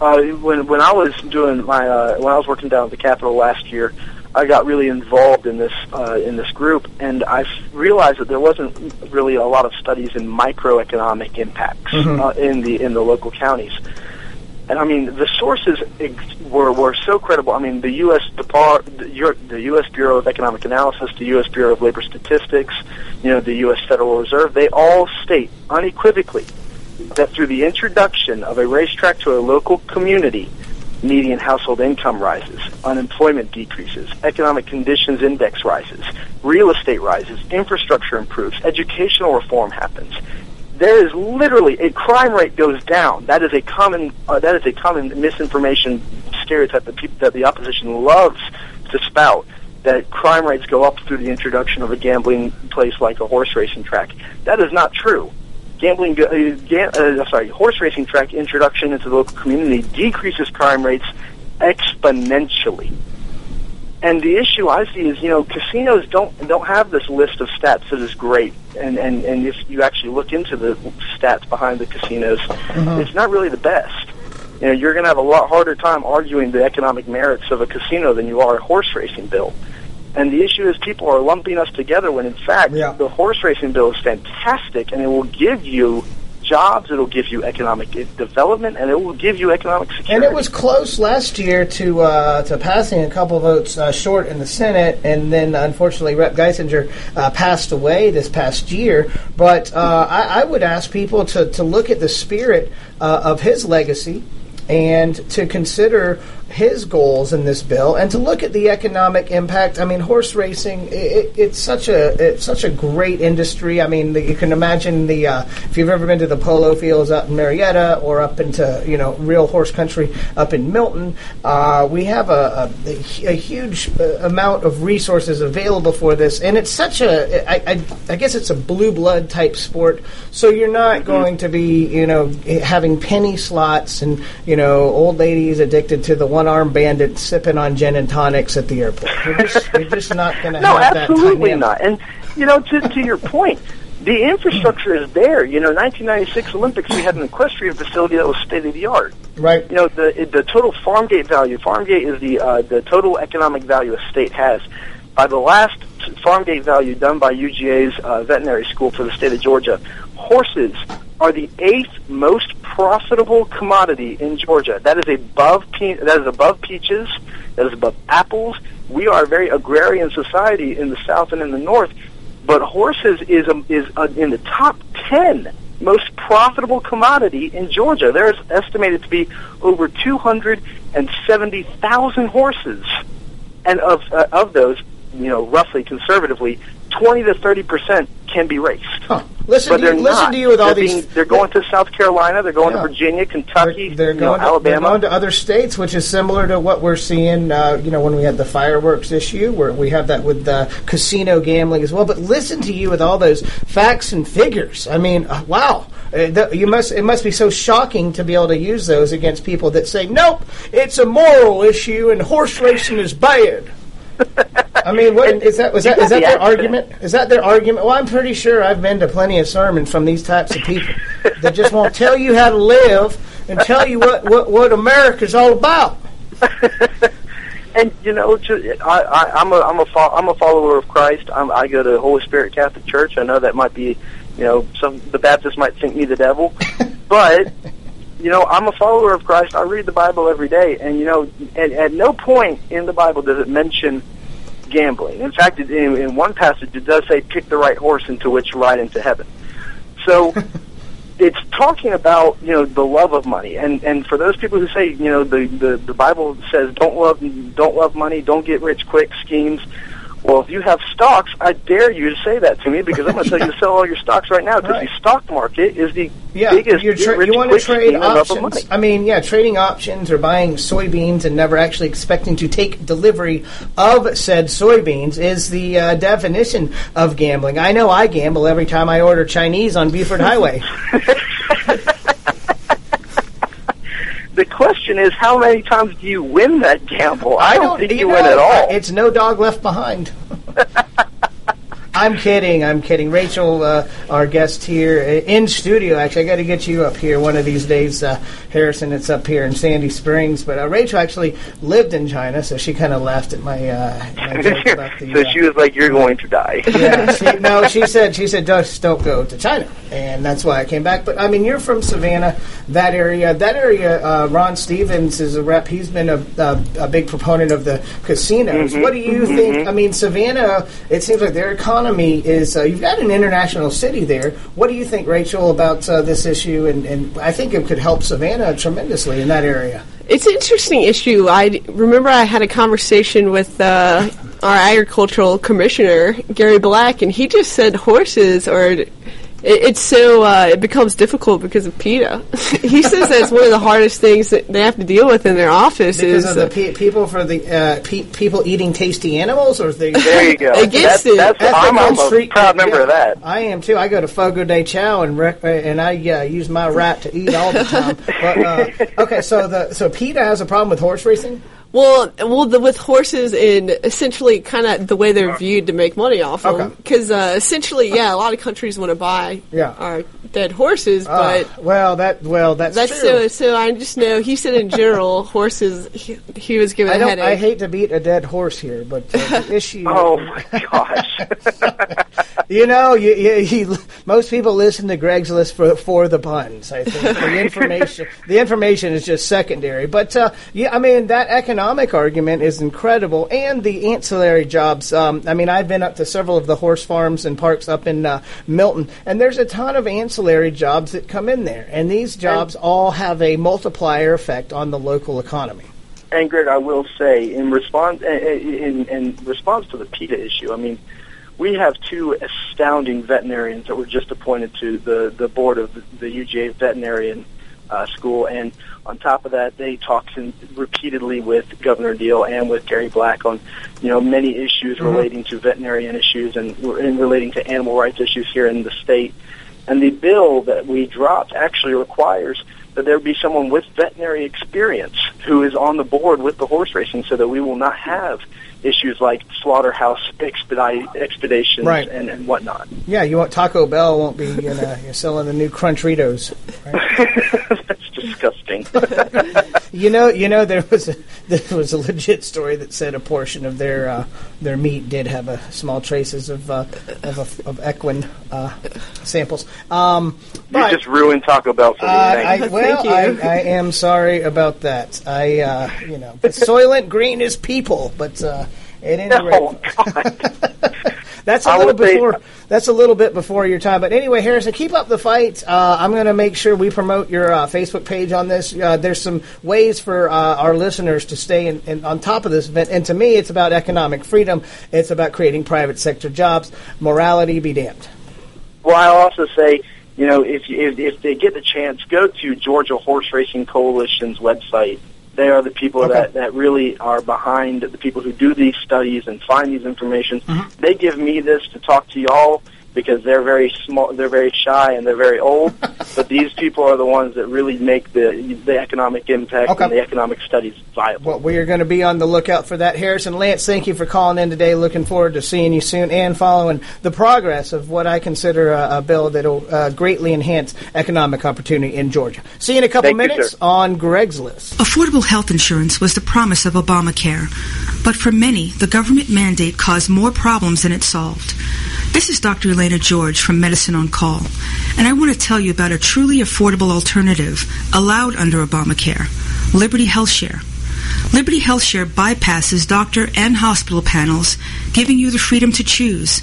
uh, when when I was doing my uh, when I was working down at the Capitol last year, I got really involved in this uh, in this group, and I realized that there wasn't really a lot of studies in microeconomic impacts Mhm. uh, in the in the local counties. And I mean, the sources ex- were were so credible. I mean, the U.S. Depart, the, Euro- the U.S. Bureau of Economic Analysis, the U.S. Bureau of Labor Statistics, you know, the U.S. Federal Reserve, they all state unequivocally that through the introduction of a racetrack to a local community, median household income rises, unemployment decreases, economic conditions index rises, real estate rises, infrastructure improves, educational reform happens. There is literally a crime rate goes down. That is a common uh, that is a common misinformation stereotype that people that the opposition loves to spout. That crime rates go up through the introduction of a gambling place like a horse racing track. That is not true gambling, uh, ga- uh, sorry, horse racing track introduction into the local community decreases crime rates exponentially. And the issue I see is, you know, casinos don't don't have this list of stats that is great. And and and if you actually look into the stats behind the casinos, it's not really the best. You know, you're going to have a lot harder time arguing the economic merits of a casino than you are a horse racing bill. And the issue is people are lumping us together when in fact the horse racing bill is fantastic and it will give you jobs, it will give you economic development, and it will give you economic security. And it was close last year to uh, to passing a couple of votes uh, short in the Senate, and then unfortunately Rep. Geisinger uh, passed away this past year. But uh, I, I would ask people to, to look at the spirit uh, of his legacy and to consider his goals in this bill and to look at the economic impact. I mean, horse racing it, it's such a it's such a great industry. I mean, the, you can imagine the uh, if you've ever been to the polo fields up in Marietta or up into you know real horse country up in Milton, uh, we have a, a, a huge uh, amount of resources available for this, and it's such a I, I, I guess it's a blue blood type sport. So you're not going to be you know having penny slots and you know old ladies addicted to the one armed bandit sipping on gin and tonics at the airport. You're just, you're just not going [laughs] to no, have that. absolutely not. And you know, to to your point, the infrastructure is there. You know, 1996 Olympics, we had an equestrian facility that was state of the art. Right. You know, the the total farm gate value. Farm gate is the uh, the total economic value a state has. By the last farm gate value done by UGA's uh, veterinary school for the state of Georgia, horses are the eighth most profitable commodity in Georgia. That is above pe- that is above peaches. That is above apples. We are a very agrarian society in the south and in the north, but horses is um, is uh, in the top ten most profitable commodity in Georgia. There is estimated to be over two hundred and seventy thousand horses, and of uh, of those, you know, roughly conservatively, twenty to thirty percent can be raced. Listen but to they're you- listen not. to you with all They're these- being- they're going to South Carolina. They're going Yeah. to Virginia, Kentucky, They're know, going, to, Alabama. they're going to other states, which is similar to what we're seeing. Uh, you know, when we had the fireworks issue, where we have that with uh, casino gambling as well. But listen to you with all those facts and figures. I mean, uh, wow. Uh, th- you must. It must be so shocking to be able to use those against people that say, "Nope, it's a moral issue, and horse racing is bad." [laughs] I mean, what is that? Was that is that their accent. argument? Is that their argument? Well, I'm pretty sure I've been to plenty of sermons from these types of people that just won't tell you how to live and tell you what what, what America's all about. [laughs] And you know, to, I, I, I'm a I'm a fo- I'm a follower of Christ. I'm, I go to Holy Spirit Catholic Church. I know that might be, you know, some the Baptists might think me the devil, [laughs] but you know, I'm a follower of Christ. I read the Bible every day, and you know, at, at no point in the Bible does it mention gambling. In fact, it, in, in one passage, it does say, "Pick the right horse into which ride into heaven." So. [laughs] It's talking about you know the love of money, and and for those people who say you know the the, the Bible says don't love don't love money, don't get rich quick schemes. Well, if you have stocks, I dare you to say that to me because I'm going to tell you to sell all your stocks right now because the stock market is the Yeah, biggest you're tra- you want to trade scheme in love of money. options. I mean, yeah, trading options or buying soybeans and never actually expecting to take delivery of said soybeans is the uh, definition of gambling. I know I gamble every time I order Chinese on Buford Highway. [laughs] The question is, how many times do you win that gamble? I, don't, think you, win know, at all. It's no dog left behind. [laughs] I'm kidding. I'm kidding. Rachel, uh, our guest here uh, in studio. Actually, I got to get you up here one of these days, uh, Harrison. It's up here in Sandy Springs. But uh, Rachel actually lived in China, so she kind of laughed at my, uh, my [laughs] joke about the. so uh, she was like, "You're going to die." [laughs] yeah, she, [laughs] no, she said she said just don't go to China, and that's why I came back. But I mean, you're from Savannah, that area. That area, uh, Ron Stephens is a rep. He's been a, a, a big proponent of the casinos. Mhm, What do you mhm. think? I mean, Savannah. It seems like their economy is. Uh, you've got an international city there. What do you think, Rachel, about uh, this issue? And, and I think it could help Savannah tremendously in that area. It's an interesting issue. I remember I had a conversation with uh, our agricultural commissioner, Gary Black, and he just said horses are. It, it's so uh, it becomes difficult because of PETA. [laughs] he says that's one of the hardest things that they have to deal with in their office Because is of the pe- people for the uh, pe- people eating tasty animals, or is they There you go. Against that's, it. That's, That's I'm, the I'm street- a proud member of that. I am too. I go to Fogo de Chao and rec- uh, and I uh, use my right to eat all the time. but uh, okay, so the so PETA has a problem with horse racing. Well, well, the, with horses and essentially kind of the way they're viewed to make money off them. Because uh, essentially, yeah, a lot of countries want to buy Yeah. our dead horses, Uh, but well, that well that's, that's true. so. So I just know he said in general, [laughs] horses. He, he was given I a headache. I hate to beat a dead horse here, but uh, the [laughs] issue. Oh my gosh! [laughs] You know, you, you, you, most people listen to Greg's list for for the puns. I think the information the information is just secondary. But uh, yeah, I mean that economic argument is incredible, and the ancillary jobs. Um, I mean, I've been up to several of the horse farms and parks up in uh, Milton, and there's a ton of ancillary jobs that come in there, and these jobs all have a multiplier effect on the local economy. And Greg, I will say, in response in, in response to the PETA issue, I mean, we have two astounding veterinarians that were just appointed to the the board of the, the UGA veterinarian uh, school, and on top of that, they talked in, repeatedly with Governor Deal and with Gary Black on, you know, many issues Mhm. relating to veterinarian issues and, and relating to animal rights issues here in the state. And the bill that we dropped actually requires that there be someone with veterinary experience who is on the board with the horse racing so that we will not have issues like slaughterhouse expedite, expeditions Right. and, and whatnot. Yeah, you want Taco Bell won't be you know, [laughs] you're selling the new Crunchritos. That's [laughs] disgusting. [laughs] You know, you know there was a there was a legit story that said a portion of their uh, their meat did have a small traces of uh, of, of equine uh, samples. Um, you just ruined Taco Bell for me. uh, Thank I, you. well, I, I am sorry about that. I uh, you know, Soylent Green is people, but uh, at any [laughs] rate, Oh, God. That's a I little would say- before. That's a little bit before your time. But anyway, Harrison, keep up the fight. Uh, I'm going to make sure we promote your uh, Facebook page on this. Uh, there's some ways for uh, our listeners to stay in, in, on top of this event. And to me, it's about economic freedom. It's about creating private sector jobs. Morality be damned. Well, I'll also say, you know, if, if if they get the chance, go to Georgia Horse Racing Coalition's website. They are the people Okay. that, that really are behind the people who do these studies and find these information. Mm-hmm. They give me this to talk to y'all, because they're very small, they're very shy, and they're very old. [laughs] but these people are the ones that really make the the economic impact Okay. and the economic studies viable. Well, we are going to be on the lookout for that. Harrison Lance, thank you for calling in today. Looking forward to seeing you soon and following the progress of what I consider a, a bill that will uh, greatly enhance economic opportunity in Georgia. See you in a couple Thank minutes sir. on Greg's List. Affordable health insurance was the promise of Obamacare, but for many, the government mandate caused more problems than it solved. This is Dr. Elena George from Medicine on Call, and I want to tell you about a truly affordable alternative allowed under Obamacare, Liberty Health Share. Liberty Health Share bypasses doctor and hospital panels, giving you the freedom to choose.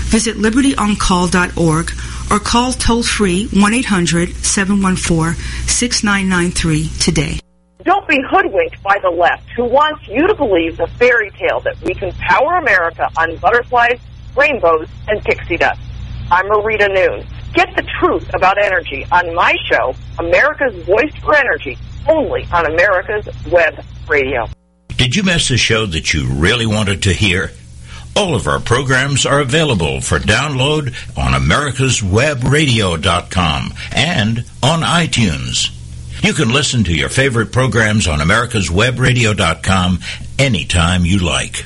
visit libertyoncall.org or call toll free 1 800 714 6993 today. Don't be hoodwinked by the left who wants you to believe the fairy tale that we can power America on butterflies, rainbows, and pixie dust. I'm Marita Noon. Get the truth about energy on my show, America's Voice for Energy, only on America's Web Radio. Did you miss a show that you really wanted to hear? All of our programs are available for download on americaswebradio.com and on iTunes. You can listen to your favorite programs on americaswebradio.com anytime you like.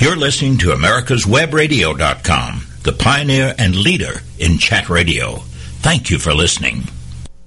You're listening to americaswebradio.com, the pioneer and leader in chat radio. Thank you for listening.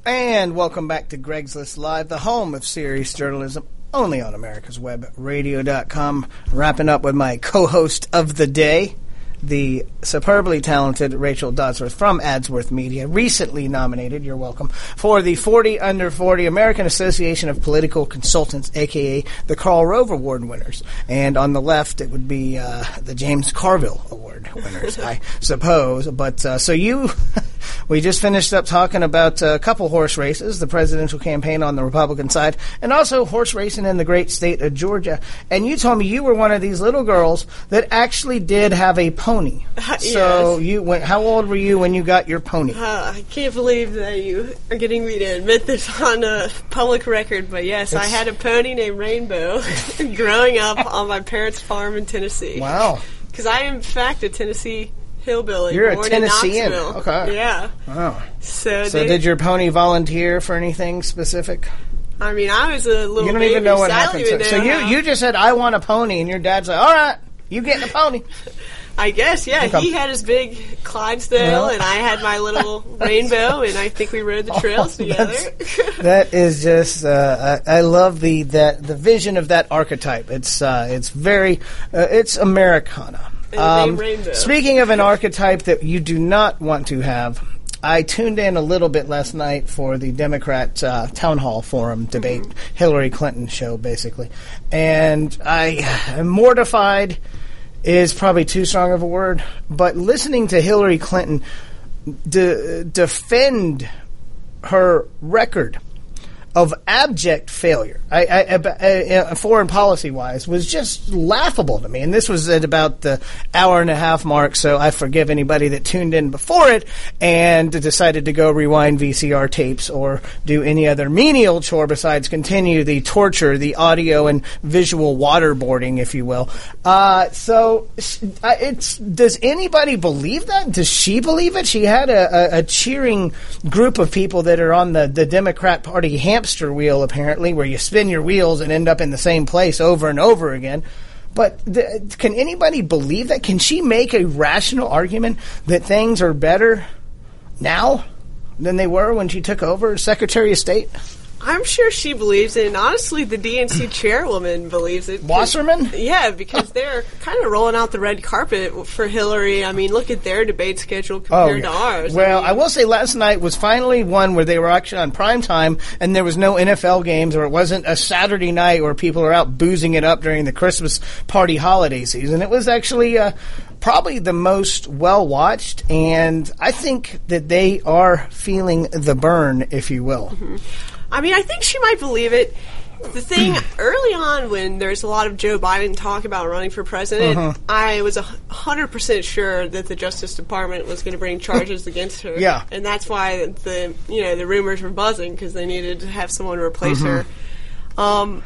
And welcome back to Greg's List Live, the home of serious journalism, only on America's Web Radio.com. Wrapping up with my co-host of the day, the superbly talented Rachel Dodsworth from Adsworth Media, recently nominated, you're welcome, for the 40 Under 40 American Association of Political Consultants, aka the Karl Rove Award winners. And on the left, it would be uh, the James Carville Award winners, I [laughs] suppose. But uh, so you, [laughs] we just finished up talking about a couple horse races, the presidential campaign on the Republican side, and also horse racing in the great state of Georgia. And you told me you were one of these little girls that actually did have a pony. So you went. How old were you when you got your pony? Uh, I can't believe that you are getting me to admit this on a public record, but yes, I had a pony named Rainbow [laughs] growing up on my parents' farm in Tennessee. Wow. Because I am, in fact, a Tennessee hillbilly. You're a born Tennessean. In Knoxville. Okay. Yeah. Wow. So, So they- did your pony volunteer for anything specific? I mean, I was a little you don't baby, even know what so happened. So, so you you just said I want a pony, and your dad's like, all right, you getting a pony. [laughs] I guess, yeah. He had his big Clydesdale, and I had my little [laughs] Rainbow, and I think we rode the trails Oh, together. [laughs] that is just uh, I, I love the that the vision of that archetype. It's uh, it's very uh, it's Americana. Rainbow. speaking of an archetype that you do not want to have, I tuned in a little bit last night for the Democrat uh, town hall forum debate, Mm-hmm. Hillary Clinton show, basically, and I am mortified. Is probably too strong of a word, but listening to Hillary Clinton de- defend her record of abject failure, I, I, I, uh, foreign policy wise, was just laughable to me. And this was at about the hour and a half mark, so I forgive anybody that tuned in before it and decided to go rewind VCR tapes or do any other menial chore besides continue the torture, the audio and visual waterboarding, if you will. Uh, so it's does anybody believe that? Does she believe it? She had a, a, a cheering group of people that are on the, the Democrat Party hamster wheel, apparently, where you spin your wheels and end up in the same place over and over again. But the, can anybody believe that? Can she make a rational argument that things are better now than they were when she took over as Secretary of State? I'm sure she believes it, and honestly, the DNC chairwoman believes it. Wasserman? Yeah, because they're kind of rolling out the red carpet for Hillary. I mean, look at their debate schedule compared to ours. Oh, Well, I will say last night was finally one where they were actually on prime time and there was no NFL games or it wasn't a Saturday night where people are out boozing it up during the Christmas party holiday season. It was actually uh, probably the most well watched and I think that they are feeling the burn, if you will. I mean, I think she might believe it. The thing [clears throat] early on, when there's a lot of Joe Biden talk about running for president, Uh-huh. I was a hundred percent sure that the Justice Department was going to bring charges [laughs] against her. Yeah. and that's why the you know the rumors were buzzing because they needed to have someone to replace her. Um,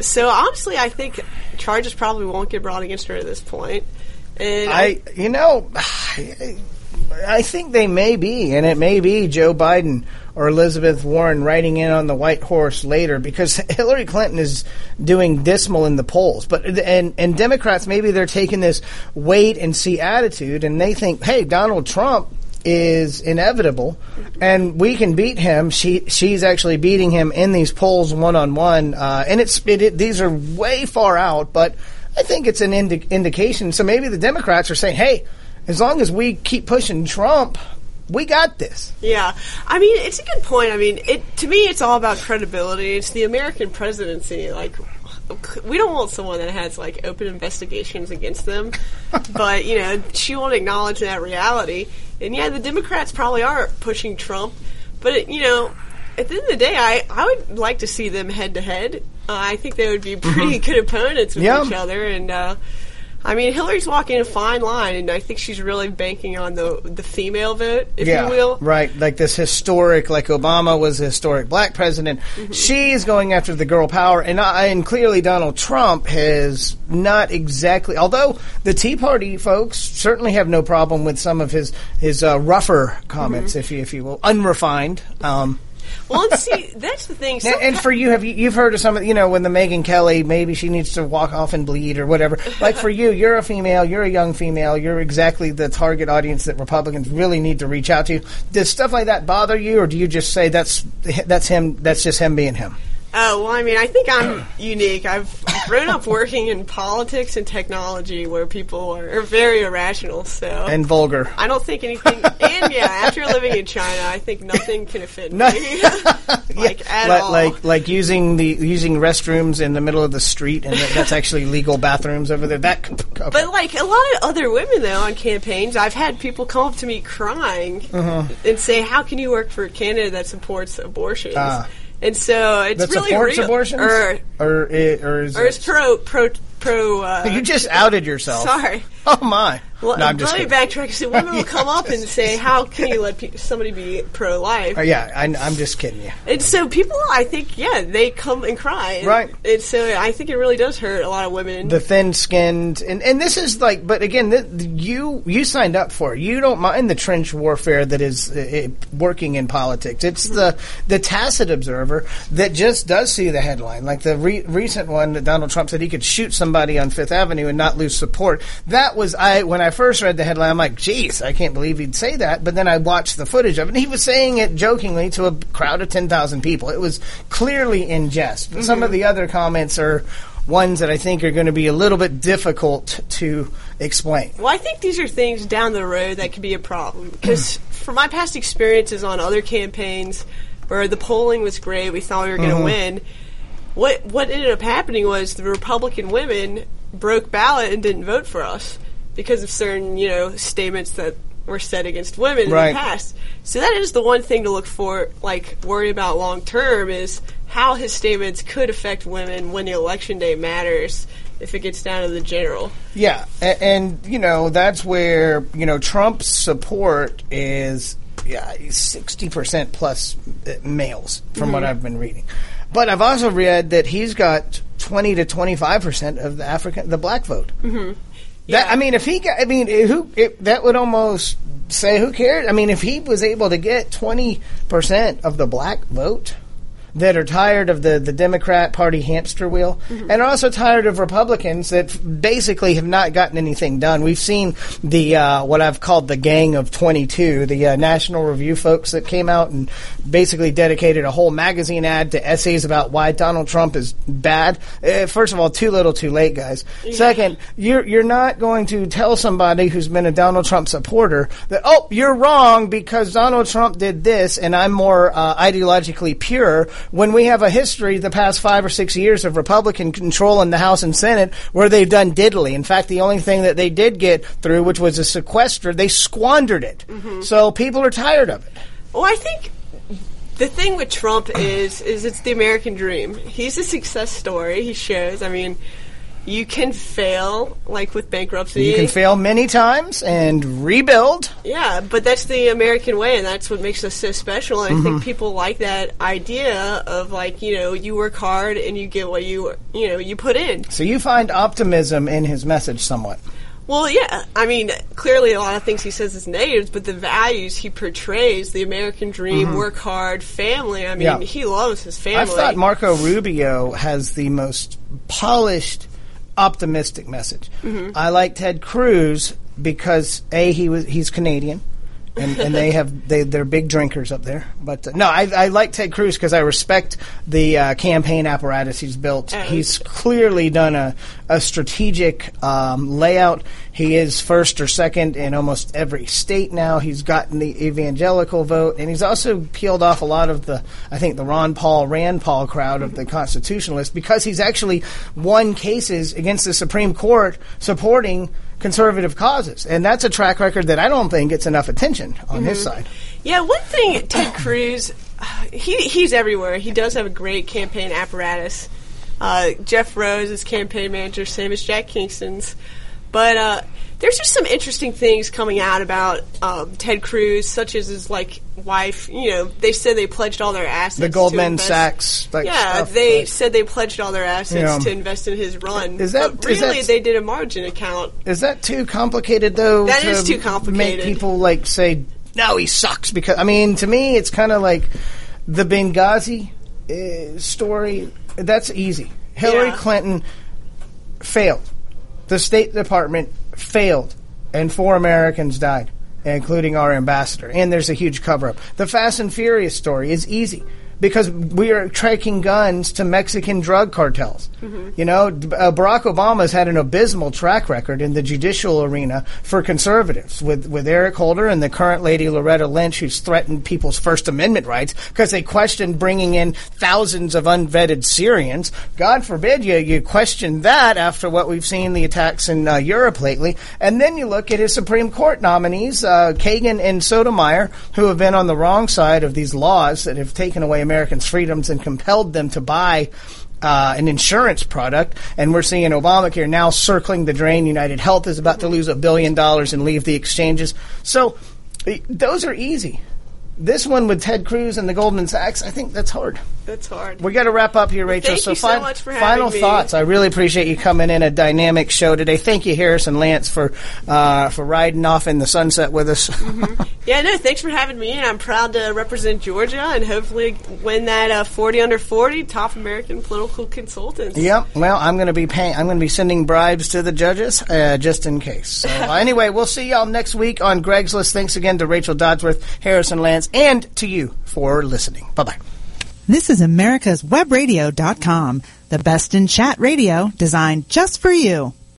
so honestly, I think charges probably won't get brought against her at this point. And I, you know, [sighs] I think they may be, and it may be Joe Biden or Elizabeth Warren riding in on the white horse later because [laughs] Hillary Clinton is doing dismal in the polls. But and and Democrats maybe they're taking this wait and see attitude, and they think, hey, Donald Trump is inevitable, and we can beat him. She she's actually beating him in these polls one on one, and it's it, it, these are way far out, but I think it's an indi- indication. So maybe the Democrats are saying, hey, as long as we keep pushing Trump, we got this. Yeah, I mean it's a good point. I mean, it to me it's all about credibility. It's the American presidency. Like, we don't want someone that has like open investigations against them, [laughs] but you know she won't acknowledge that reality. And yeah, the Democrats probably are pushing Trump, but it, you know. At the end of the day, I, I would like to see them head to head. Uh, I think they would be pretty good opponents with Yeah. each other, and uh, I mean Hillary's walking a fine line, and I think she's really banking on the the female vote, if yeah, you will. right. Like this historic, like Obama was a historic black president. She's going after the girl power, and I, and clearly Donald Trump has not exactly. Although the Tea Party folks certainly have no problem with some of his his uh, rougher comments, if you if you will, unrefined. Um, Well, and see, that's the thing. And for you, have you you've heard of some of you know when the Megyn Kelly maybe she needs to walk off and bleed or whatever. Like for you, you're a female, you're a young female, you're exactly the target audience that Republicans really need to reach out to. Does stuff like that bother you, or do you just say that's that's him? That's just him being him. Oh, well, I mean, I think I'm unique. I've grown up working in politics and technology where people are, are very irrational, so. And vulgar. I don't think anything, and yeah, after living in China, I think nothing can offend No. me. [laughs] like, [laughs] at like, all. like like using the using restrooms in the middle of the street, and that, that's actually legal bathrooms over there. That okay. But like a lot of other women though on campaigns, I've had people come up to me crying Uh-huh. and say, "How can you work for a candidate that supports abortions?" Ah. And so it's that really supports real. abortions, Or, or i- or is or it- is pro pro pro. Uh, [laughs] you just outed yourself. Sorry. Oh my! Well, no, I'm just let me backtrack. So women will [laughs] come up and say, "How can you let pe- somebody be pro-life?" Oh, yeah, I, I'm just kidding you. And so people, I think, yeah, they come and cry, and, Right. And so I think it really does hurt a lot of women. the thin-skinned and, and this is like but again th- you you signed up for it you don't mind the trench warfare that is uh, uh, working in politics it's the the tacit observer that just does see the headline like the re- recent one that Donald Trump said he could shoot somebody on Fifth Avenue and not lose support that was I when I first read the headline I'm like geez I can't believe he'd say that but then I watched the footage of it and he was saying it jokingly to a crowd of 10,000 people it was clearly in jest but some of the other comments are ones that I think are going to be a little bit difficult to explain. Well, I think these are things down the road that could be a problem because from my past experiences on other campaigns where the polling was great, we thought we were going to Mhm. win. What what ended up happening was the Republican women broke ballot and didn't vote for us because of certain you know statements that were said against women Right. in the past. So that is the one thing to look for, like worry about long term, is how his statements could affect women when the election day matters. If it gets down to the general. Yeah, and, and you know that's where you know Trump's support is yeah sixty percent plus males from what Mhm. I've been reading, but I've also read that he's got twenty to twenty five percent of the African the black vote. Mm-hmm. That I mean, if he got, I mean, who it, that would almost say who cares? I mean, if he was able to get twenty percent of the black vote, that are tired of the, the Democrat Party hamster wheel and are also tired of Republicans that basically have not gotten anything done. We've seen the uh, what I've called the Gang of 22, the uh, National Review folks that came out and basically dedicated a whole magazine ad to essays about why Donald Trump is bad. Uh, first of all, too little, too late, guys. Second, you're you're not going to tell somebody who's been a Donald Trump supporter that oh you're wrong because Donald Trump did this and I'm more uh, ideologically pure when we have a history the past five or six years of Republican control in the House and Senate where they've done diddly. In fact, the only thing that they did get through, which was a sequester, they squandered it. Mm-hmm. So people are tired of it. Well, I think the thing with Trump is is it's the American dream. He's a success story. He shows. I mean, you can fail like with bankruptcy. You can fail many times and rebuild. Yeah, but that's the American way, and that's what makes us so special. And I think Mhm. people like that idea of like you know you work hard and you get what you you know you put in. So you find optimism in his message somewhat. Well, yeah. I mean, clearly a lot of things he says is negatives, but the values he portrays, the American dream, Mhm. work hard, family, I mean, Yeah. he loves his family. I thought Marco Rubio has the most polished, optimistic message. Mhm. I like Ted Cruz because a he was he's Canadian. And, and they have they they're big drinkers up there. But uh, no, I, I like Ted Cruz because I respect the uh, campaign apparatus he's built. He's clearly done a a strategic um, layout. He is first or second in almost every state now. He's gotten the evangelical vote, and he's also peeled off a lot of the I think the Ron Paul Rand Paul crowd of the constitutionalists because he's actually won cases against the Supreme Court supporting conservative causes, and that's a track record that I don't think gets enough attention on his Mhm. side. Yeah, one thing, Ted Cruz, he he's everywhere. He does have a great campaign apparatus. Uh, Jeff Rose is campaign manager, same as Jack Kingston's. But uh, there's just some interesting things coming out about um, Ted Cruz, such as his like wife. You know, they said they pledged all their assets. The Goldman Sachs, like, yeah, stuff, they like- said they pledged all their assets Yeah. to invest in his run. Is that- but really that- they did a margin account? Is that too complicated though? That to is too Make people like say, "No, he sucks." Because I mean, to me, it's kind of like the Benghazi uh, story. That's easy. Hillary Yeah. Clinton failed. The State Department failed, and four Americans died, including our ambassador. And there's a huge cover up. The Fast and Furious story is easy because we are tracking guns to Mexican drug cartels. You know, uh, Barack Obama's had an abysmal track record in the judicial arena for conservatives with, with Eric Holder and the current lady Loretta Lynch, who's threatened people's First Amendment rights because they questioned bringing in thousands of unvetted Syrians. God forbid you, you question that after what we've seen the attacks in uh, Europe lately. And then you look at his Supreme Court nominees, uh, Kagan and Sotomayor, who have been on the wrong side of these laws that have taken away Americans' freedoms and compelled them to buy uh, an insurance product, and we're seeing Obamacare now circling the drain. United Health is about to lose a billion dollars and leave the exchanges. So e- those are easy. This one with Ted Cruz and the Goldman Sachs, I think that's hard. That's hard. We got to wrap up here, Rachel. thank so, you so much for final me. thoughts. I really appreciate you coming in a dynamic show today. Thank you, Harrison Lance, for uh, for riding off in the sunset with us. Yeah, no, thanks for having me, and I'm proud to represent Georgia and hopefully win that uh, 40 under 40 top American political consultants. Yep. Well, I'm going to be paying. I'm going to be sending bribes to the judges uh, just in case. So [laughs] anyway, we'll see y'all next week on Greg's List. Thanks again to Rachel Dodsworth, Harrison Lance, and to you for listening. Bye bye. This is America's Webradio.com, the best in chat radio designed just for you.